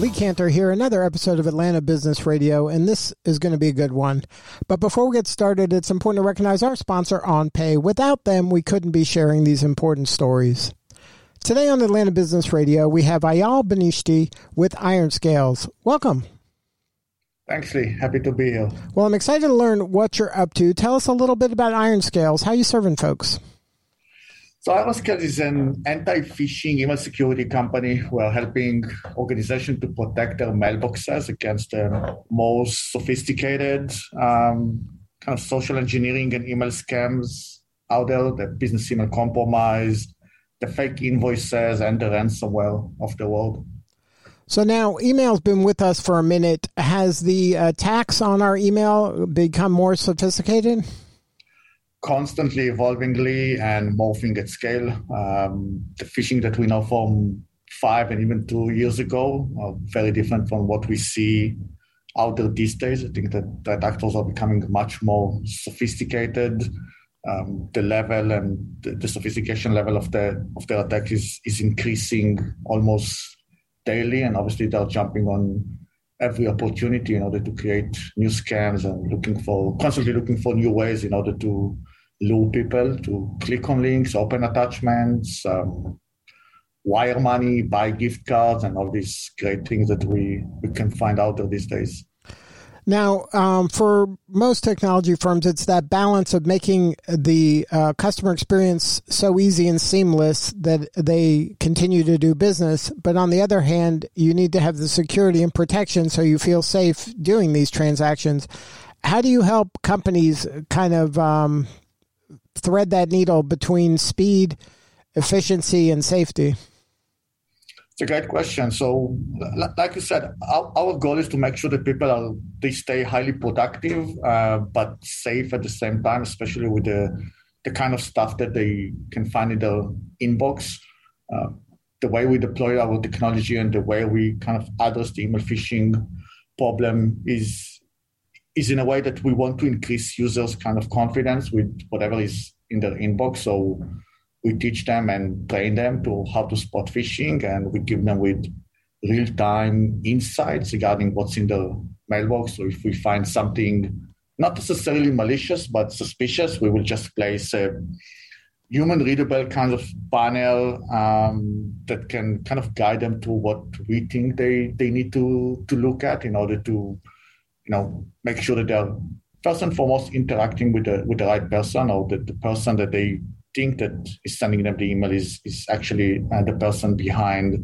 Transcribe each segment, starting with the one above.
Lee Kantor here, another episode of Atlanta Business Radio, and this is going to be a good one. But before we get started, it's important to recognize our sponsor, OnPay. Without them, we couldn't be sharing these important stories. Today on Atlanta Business Radio, we have Eyal Benishti with IronScales. Welcome. Thanks, Lee. Happy to be here. Well, I'm excited to learn what you're up to. Tell us a little bit about IronScales. How you serving folks? So Scales is an anti-phishing email security company. We're helping organizations to protect their mailboxes against the most sophisticated um, kind of social engineering and email scams out there, the business email compromise, the fake invoices, and the ransomware of the world. So now email's been with us for a minute. Has the attacks on our email become more sophisticated? Constantly evolvingly and morphing at scale. Um, the phishing that we know from five and even two years ago are very different from what we see out there these days. I think that, that actors are becoming much more sophisticated. Um, the level and the, the, sophistication level of the of the attack is is increasing almost daily, and obviously they're jumping on every opportunity in order to create new scams and looking for constantly looking for new ways in order to lure people to click on links, open attachments, um, wire money, buy gift cards, and all these great things that we, we can find out there these days. Now, um, for most technology firms, it's that balance of making the uh, customer experience so easy and seamless that they continue to do business. But on the other hand, you need to have the security and protection so you feel safe doing these transactions. How do you help companies kind of um, thread that needle between speed, efficiency, and safety? It's a great question. So, like you said, our, our goal is to make sure that people are they stay highly productive, uh, but safe at the same time, especially with the the kind of stuff that they can find in their inbox. Uh, the way we deploy our technology and the way we kind of address the email phishing problem is is in a way that we want to increase users' kind of confidence with whatever is in their inbox. So we teach them and train them to how to spot phishing, and we give them with real-time insights regarding what's in the mailbox. So if we find something not necessarily malicious but suspicious, we will just place a human readable kind of panel um, that can kind of guide them to what we think they, they need to, to look at in order to you know, make sure that they're first and foremost interacting with the with the right person or that the person that they think that is sending them the email is is actually uh, the person behind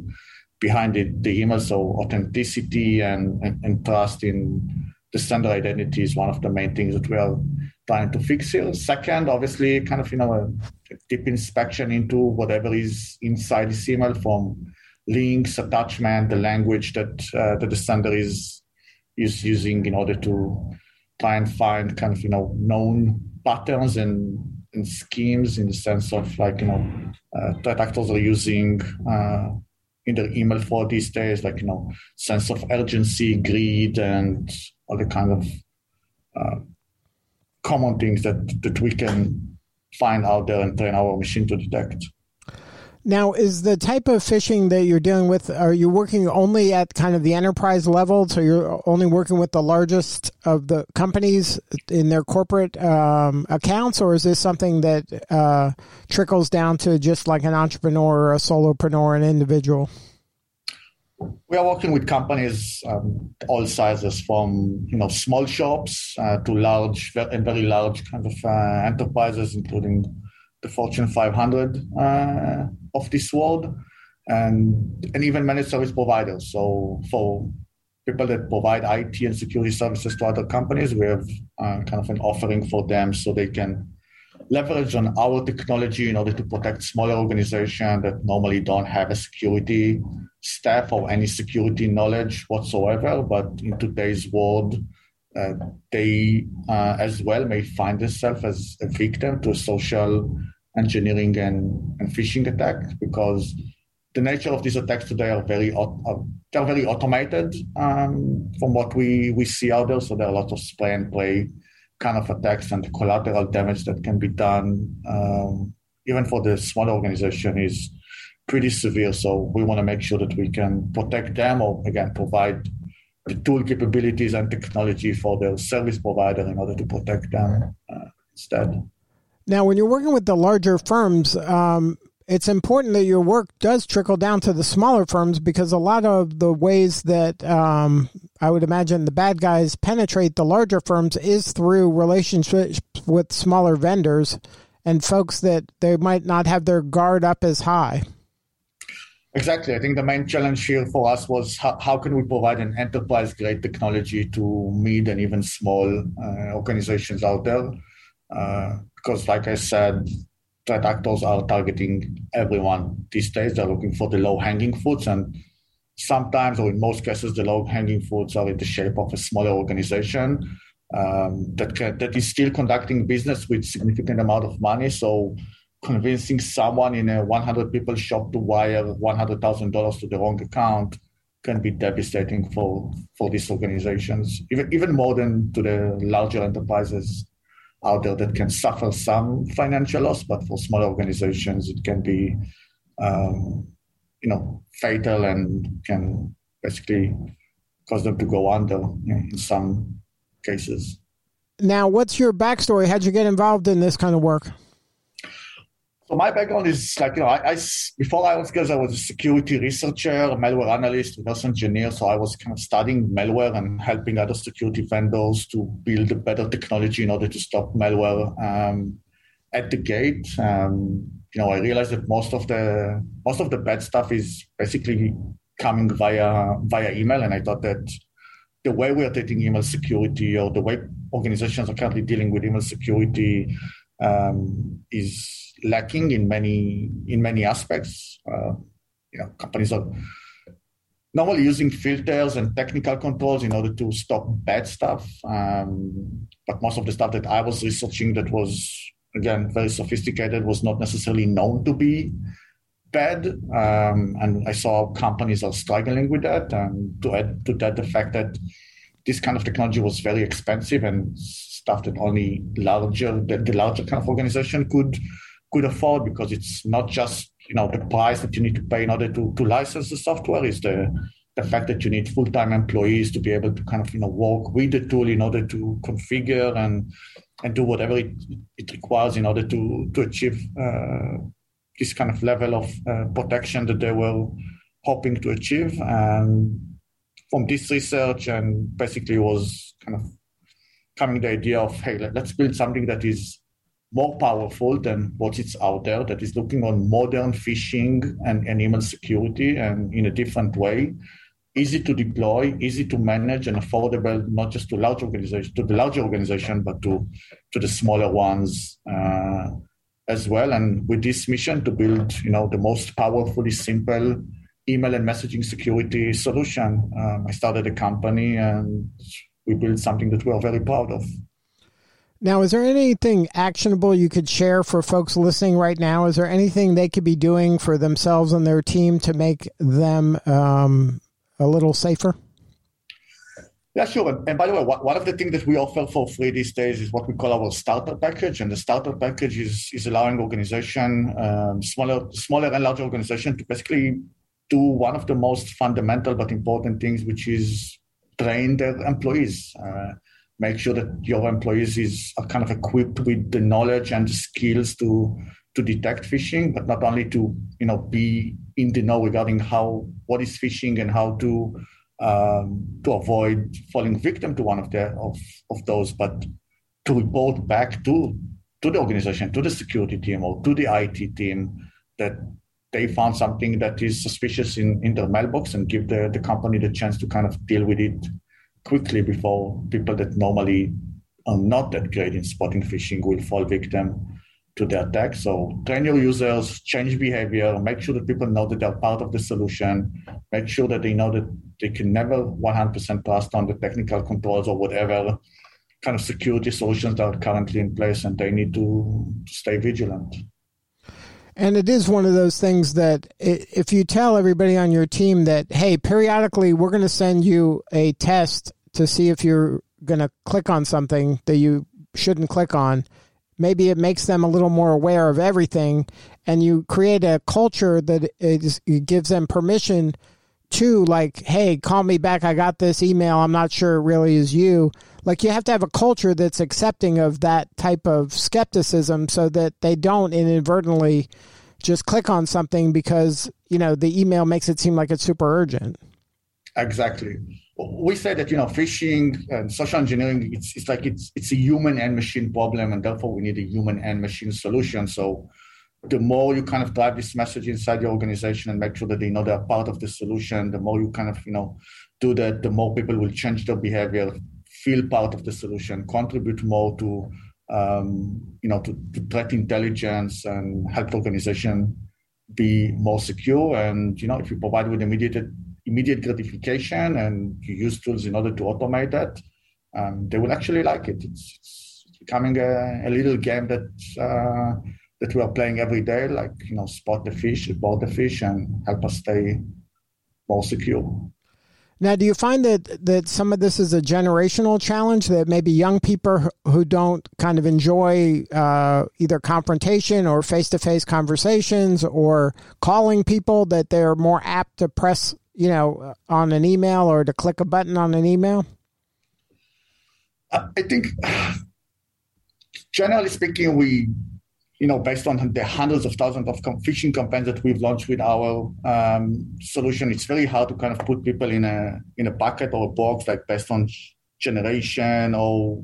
behind the, the email. So authenticity and, and, and trust in the sender identity is one of the main things that we are trying to fix here. Second, obviously, kind of you know a deep inspection into whatever is inside this email from links, attachment, the language that uh, that the sender is is using in order to try and find kind of you know known patterns and, and schemes in the sense of like you know uh, threat actors are using uh, in their email for these days like you know sense of urgency greed and all the kind of uh, common things that that we can find out there and train our machine to detect now, is the type of phishing that you're dealing with, are you working only at kind of the enterprise level? So you're only working with the largest of the companies in their corporate um, accounts, or is this something that uh, trickles down to just like an entrepreneur or a solopreneur, an individual? We are working with companies um, all sizes, from you know small shops uh, to large and very large kind of uh, enterprises, including the Fortune 500 uh, of this world, and and even managed service providers. So for people that provide IT and security services to other companies, we have uh, kind of an offering for them so they can leverage on our technology in order to protect smaller organizations that normally don't have a security staff or any security knowledge whatsoever. But in today's world, uh, they uh, as well may find themselves as a victim to a social engineering and, and phishing attacks because the nature of these attacks today are very they're very automated um, from what we, we see out there. So there are a lot of spray and play kind of attacks and the collateral damage that can be done, um, even for the small organization, is pretty severe. So we want to make sure that we can protect them or again provide the tool capabilities and technology for their service provider in order to protect them uh, instead. Now, when you're working with the larger firms, um, it's important that your work does trickle down to the smaller firms because a lot of the ways that um, I would imagine the bad guys penetrate the larger firms is through relationships with smaller vendors and folks that they might not have their guard up as high. Exactly. I think the main challenge here for us was how, how can we provide an enterprise grade technology to mid and even small uh, organizations out there? Uh, because, like I said, threat actors are targeting everyone these days. They're looking for the low hanging fruits, and sometimes, or in most cases, the low hanging fruits are in the shape of a smaller organization um, that can, that is still conducting business with significant amount of money. So convincing someone in a 100 people shop to wire $100,000 to the wrong account can be devastating for, for these organizations, even, even more than to the larger enterprises out there that can suffer some financial loss, but for smaller organizations, it can be, um, you know, fatal and can basically cause them to go under in some cases. Now, what's your backstory? How'd you get involved in this kind of work? So my background is like you know, I, I before IronScales, I was a security researcher, malware analyst, reverse engineer. So I was kind of studying malware and helping other security vendors to build better technology in order to stop malware um, at the gate. Um, you know, I realized that most of the most of the bad stuff is basically coming via via email, and I thought that the way we are treating email security or the way organizations are currently dealing with email security um, is lacking in many in many aspects. Uh, you know, companies are normally using filters and technical controls in order to stop bad stuff. Um, but most of the stuff that I was researching that was again very sophisticated was not necessarily known to be bad. Um, and I saw companies are struggling with that. And to add to that, the fact that this kind of technology was very expensive and stuff that only larger the, the larger kind of organization could could afford because it's not just you know the price that you need to pay in order to, to license the software is the the fact that you need full-time employees to be able to kind of you know work with the tool in order to configure and and do whatever it, it requires in order to to achieve uh, this kind of level of uh, protection that they were hoping to achieve. And from this research and basically was kind of coming the idea of hey let's build something that is more powerful than what is out there that is looking on modern phishing and, and email security and in a different way. Easy to deploy easy to manage and affordable not just to large organizations to the larger organization but to to the smaller ones uh, as well. And with this mission to build you know the most powerfully simple email and messaging security solution um, i started a company and we built something that we are very proud of now, is there anything actionable you could share for folks listening right now? Is there anything they could be doing for themselves and their team to make them um, a little safer? Yeah, sure. And by the way, one of the things that we offer for free these days is what we call our starter package. And the starter package is, is allowing organization, um, smaller, smaller and larger organization to basically do one of the most fundamental but important things, which is train their employees. Uh, make sure that your employees is are kind of equipped with the knowledge and the skills to to detect phishing, but not only to you know be in the know regarding how what is phishing and how to um, to avoid falling victim to one of the of, of those, but to report back to to the organization, to the security team or to the IT team that they found something that is suspicious in, in their mailbox and give the, the company the chance to kind of deal with it quickly before people that normally are not that great in spotting phishing will fall victim to the attack. So train your users, change behavior, make sure that people know that they're part of the solution, make sure that they know that they can never 100% trust on the technical controls or whatever kind of security solutions that are currently in place and they need to stay vigilant. And it is one of those things that if you tell everybody on your team that, hey, periodically we're going to send you a test to see if you're going to click on something that you shouldn't click on, maybe it makes them a little more aware of everything. And you create a culture that is, gives them permission to, like, hey, call me back. I got this email. I'm not sure it really is you like you have to have a culture that's accepting of that type of skepticism so that they don't inadvertently just click on something because you know the email makes it seem like it's super urgent exactly we say that you know phishing and social engineering it's, it's like it's it's a human and machine problem and therefore we need a human and machine solution so the more you kind of drive this message inside your organization and make sure that they know they're part of the solution the more you kind of you know do that the more people will change their behavior feel part of the solution, contribute more to um, you know to, to, threat intelligence and help the organization be more secure. And you know if you provide with immediate immediate gratification and you use tools in order to automate that, um, they will actually like it. It's, it's becoming a, a, little game that uh, that we are playing every day, like you know spot the fish, report the fish, and help us stay more secure. Now, do you find that that some of this is a generational challenge that maybe young people who don't kind of enjoy uh, either confrontation or face to face conversations or calling people that they're more apt to press, you know, on an email or to click a button on an email? I think, generally speaking, we you know, based on the hundreds of thousands of phishing campaigns that we've launched with our um, solution, it's very hard to kind of put people in a in a bucket or a box like based on generation or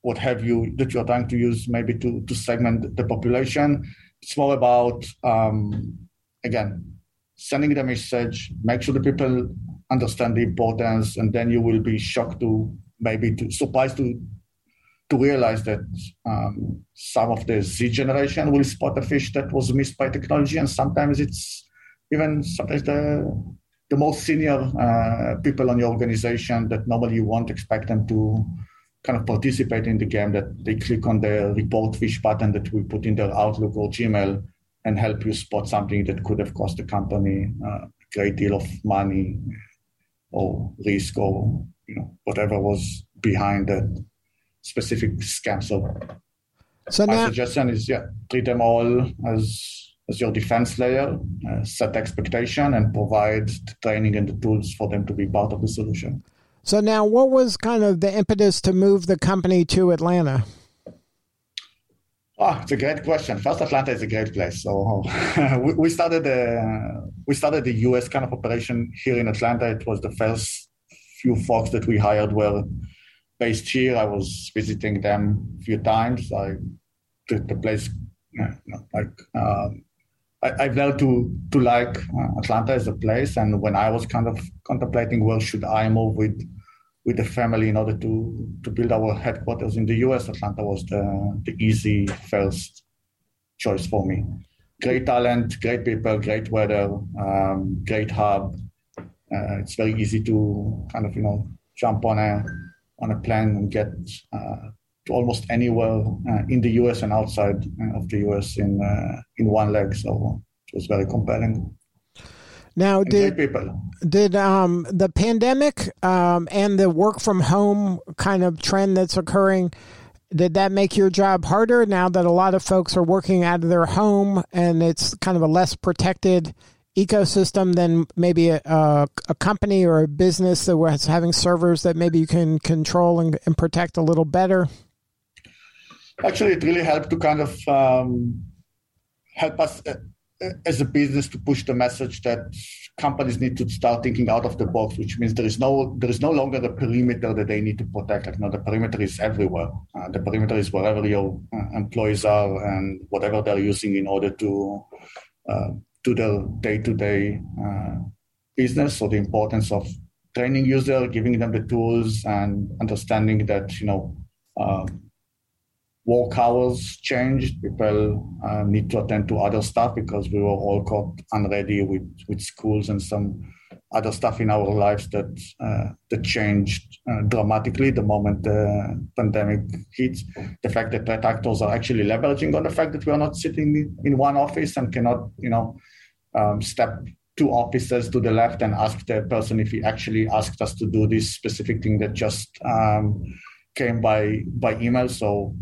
what have you that you're trying to use maybe to to segment the population. It's more about um, again sending the message, make sure the people understand the importance, and then you will be shocked to maybe to surprised to to realize that um, some of the Z generation will spot a fish that was missed by technology, and sometimes it's even sometimes the the most senior uh, people on your organization that normally you won't expect them to kind of participate in the game that they click on the report fish button that we put in their Outlook or Gmail and help you spot something that could have cost the company uh, a great deal of money or risk or you know whatever was behind that specific scam. So, so my now, suggestion is yeah, treat them all as as your defense layer, uh, set expectation, and provide the training and the tools for them to be part of the solution. So now, what was kind of the impetus to move the company to Atlanta? Oh, it's a great question. First, Atlanta is a great place. So we, we started the we started the US kind of operation here in Atlanta. It was the first few folks that we hired were based here. I was visiting them a few times. I the, the place, like um, I, have learned to to like uh, Atlanta as a place. And when I was kind of contemplating where should I move with with the family in order to to build our headquarters in the U.S., Atlanta was the the easy first choice for me. Great talent, great people, great weather, um, great hub. Uh, it's very easy to kind of you know jump on a on a plane and get uh, to almost anywhere uh, in the US and outside uh, of the US in in one leg. So it was very compelling. Now, did did um, the pandemic um, and the work from home kind of trend that's occurring? Did that make your job harder now that a lot of folks are working out of their home and it's kind of a less protected ecosystem than maybe a, a, company or a business that was having servers that maybe you can control and, and protect a little better? Actually, it really helped to kind of um, help us uh, as a business to push the message that companies need to start thinking out of the box, which means there is no there is no longer a perimeter that they need to protect. Like, you know, the perimeter is everywhere. Uh, the perimeter is wherever your uh, employees are and whatever they're using in order to uh, to the day-to-day uh, business. So the importance of training user, giving them the tools, and understanding that you know uh, work hours changed. People uh, need to attend to other stuff because we were all caught unready with with schools and some other stuff in our lives that uh, that changed uh, dramatically the moment the pandemic hits. The fact that threat actors are actually leveraging on the fact that we are not sitting in one office and cannot, you know, um, step two offices to the left and ask the person if he actually asked us to do this specific thing that just um, came by by email. So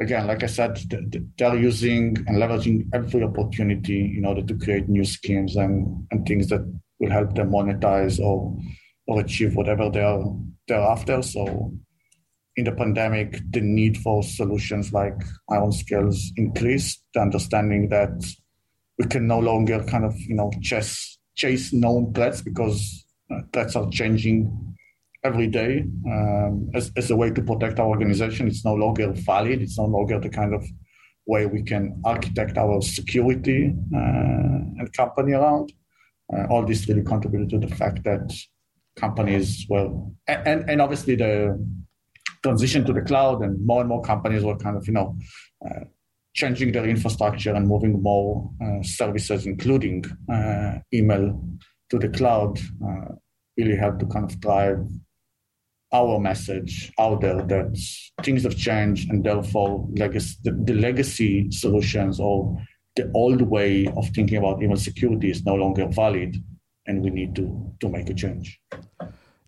again, like I said, they're using and leveraging every opportunity in order to create new schemes and, and things that will help them monetize or or achieve whatever they're they're after. So in the pandemic, the need for solutions like IronScales increased. The understanding that we can no longer kind of you know chase chase known threats because threats are changing every day um, as, as a way to protect our organization. It's no longer valid. It's no longer the kind of way we can architect our security uh, and company around. Uh, all this really contributed to the fact that companies well and, and obviously the transition to the cloud and more and more companies were kind of you know uh, changing their infrastructure and moving more uh, services including uh, email to the cloud uh, really helped to kind of drive our message out there that things have changed and therefore legacy, the, the legacy solutions or the old way of thinking about email security is no longer valid and we need to to make a change.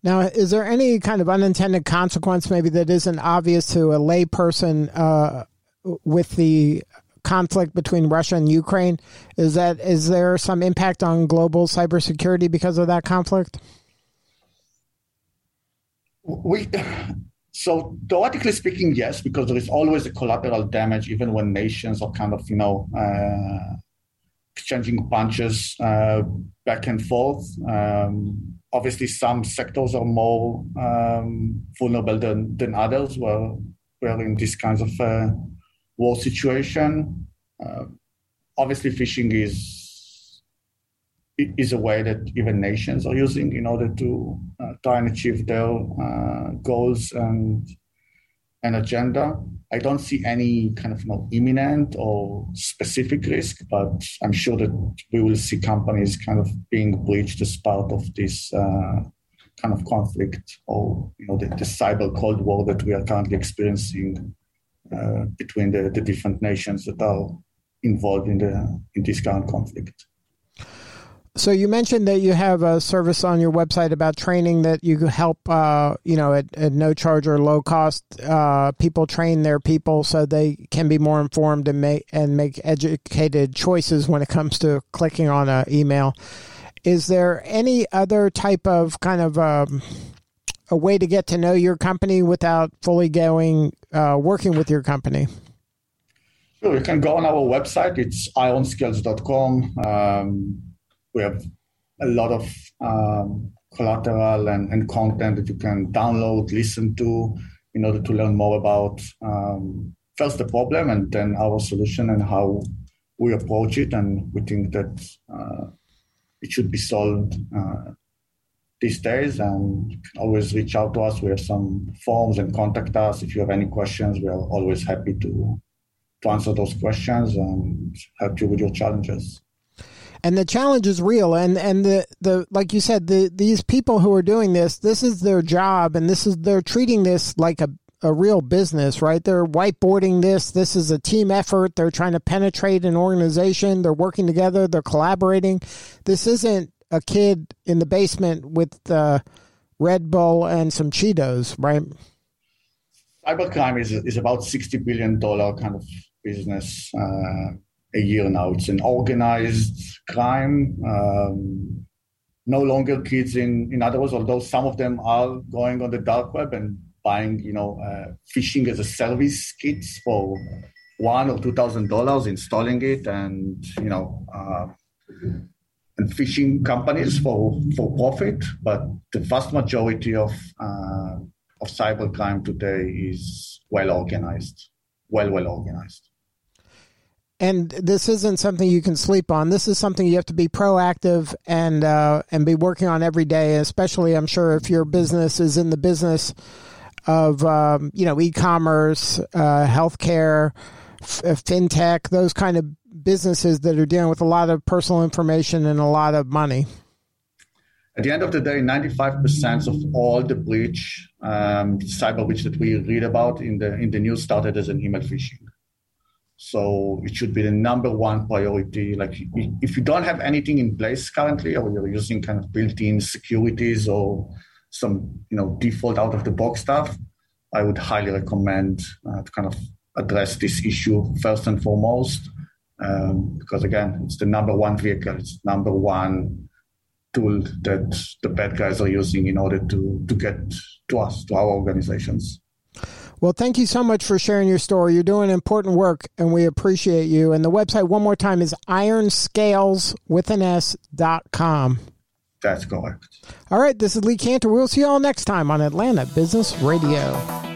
Now is there any kind of unintended consequence maybe that isn't obvious to a layperson uh, with the conflict between Russia and Ukraine? Is that is there some impact on global cybersecurity because of that conflict? We so theoretically speaking, yes, because there is always a collateral damage, even when nations are kind of you know uh, exchanging punches uh, back and forth. Um, obviously, some sectors are more um, vulnerable than than others. Where we're in this kinds of uh, war situation. Uh, obviously, phishing is is a way that even nations are using in order to uh, try and achieve their uh, goals and an agenda. I don't see any kind of you know, imminent or specific risk, but I'm sure that we will see companies kind of being breached as part of this uh, kind of conflict or you know the, the, cyber cold war that we are currently experiencing uh, between the, the different nations that are involved in the in this current conflict. So you mentioned that you have a service on your website about training that you help, uh, you know, at, at, no charge or low cost, uh, people train their people so they can be more informed and make and make educated choices when it comes to clicking on an email. Is there any other type of kind of um, a way to get to know your company without fully going uh, working with your company? Sure, you can go on our website. It's ironscales.com. Um, we have a lot of um, collateral and, and, content that you can download, listen to in order to learn more about um, first the problem and then our solution and how we approach it. And we think that uh, it should be solved uh, these days. And you can always reach out to us. We have some forms and contact us. If you have any questions, we are always happy to, to answer those questions and help you with your challenges and the challenge is real and and the the like you said the these people who are doing this this is their job and this is they're treating this like a a real business, right? They're whiteboarding this. This is a team effort. They're trying to penetrate an organization. They're working together. They're collaborating. This isn't a kid in the basement with uh, Red Bull and some Cheetos, right? Cybercrime is is about sixty billion dollar kind of business. Uh, a year now. It's an organized crime. Um, no longer kids in, in other words, although some of them are going on the dark web and buying, you know, uh, phishing as a service kits for one or two thousand dollars, installing it, and you know, uh, and phishing companies for for profit. But the vast majority of uh, of cybercrime today is well organized, well well organized and this isn't something you can sleep on. This is something you have to be proactive and uh, and be working on every day. Especially, I'm sure if your business is in the business of um, you know e-commerce, uh, healthcare, f- uh, fintech, those kind of businesses that are dealing with a lot of personal information and a lot of money. at the end of the day, 95% of all the breach, um, cyber breach that we read about in the in the news started as an email phishing. So it should be the number one priority. Like if you don't have anything in place currently, or you're using kind of built-in securities or some you know default out of the box stuff, I would highly recommend uh, to kind of address this issue first and foremost. Um, because again, it's the number one vehicle, it's number one tool that the bad guys are using in order to to get to us, to our organizations. Well, thank you so much for sharing your story. You're doing important work and we appreciate you. And the website, one more time, is ironscales with an S dot com. That's correct. All right. This is Lee Kantor. We'll see you all next time on Atlanta Business Radio.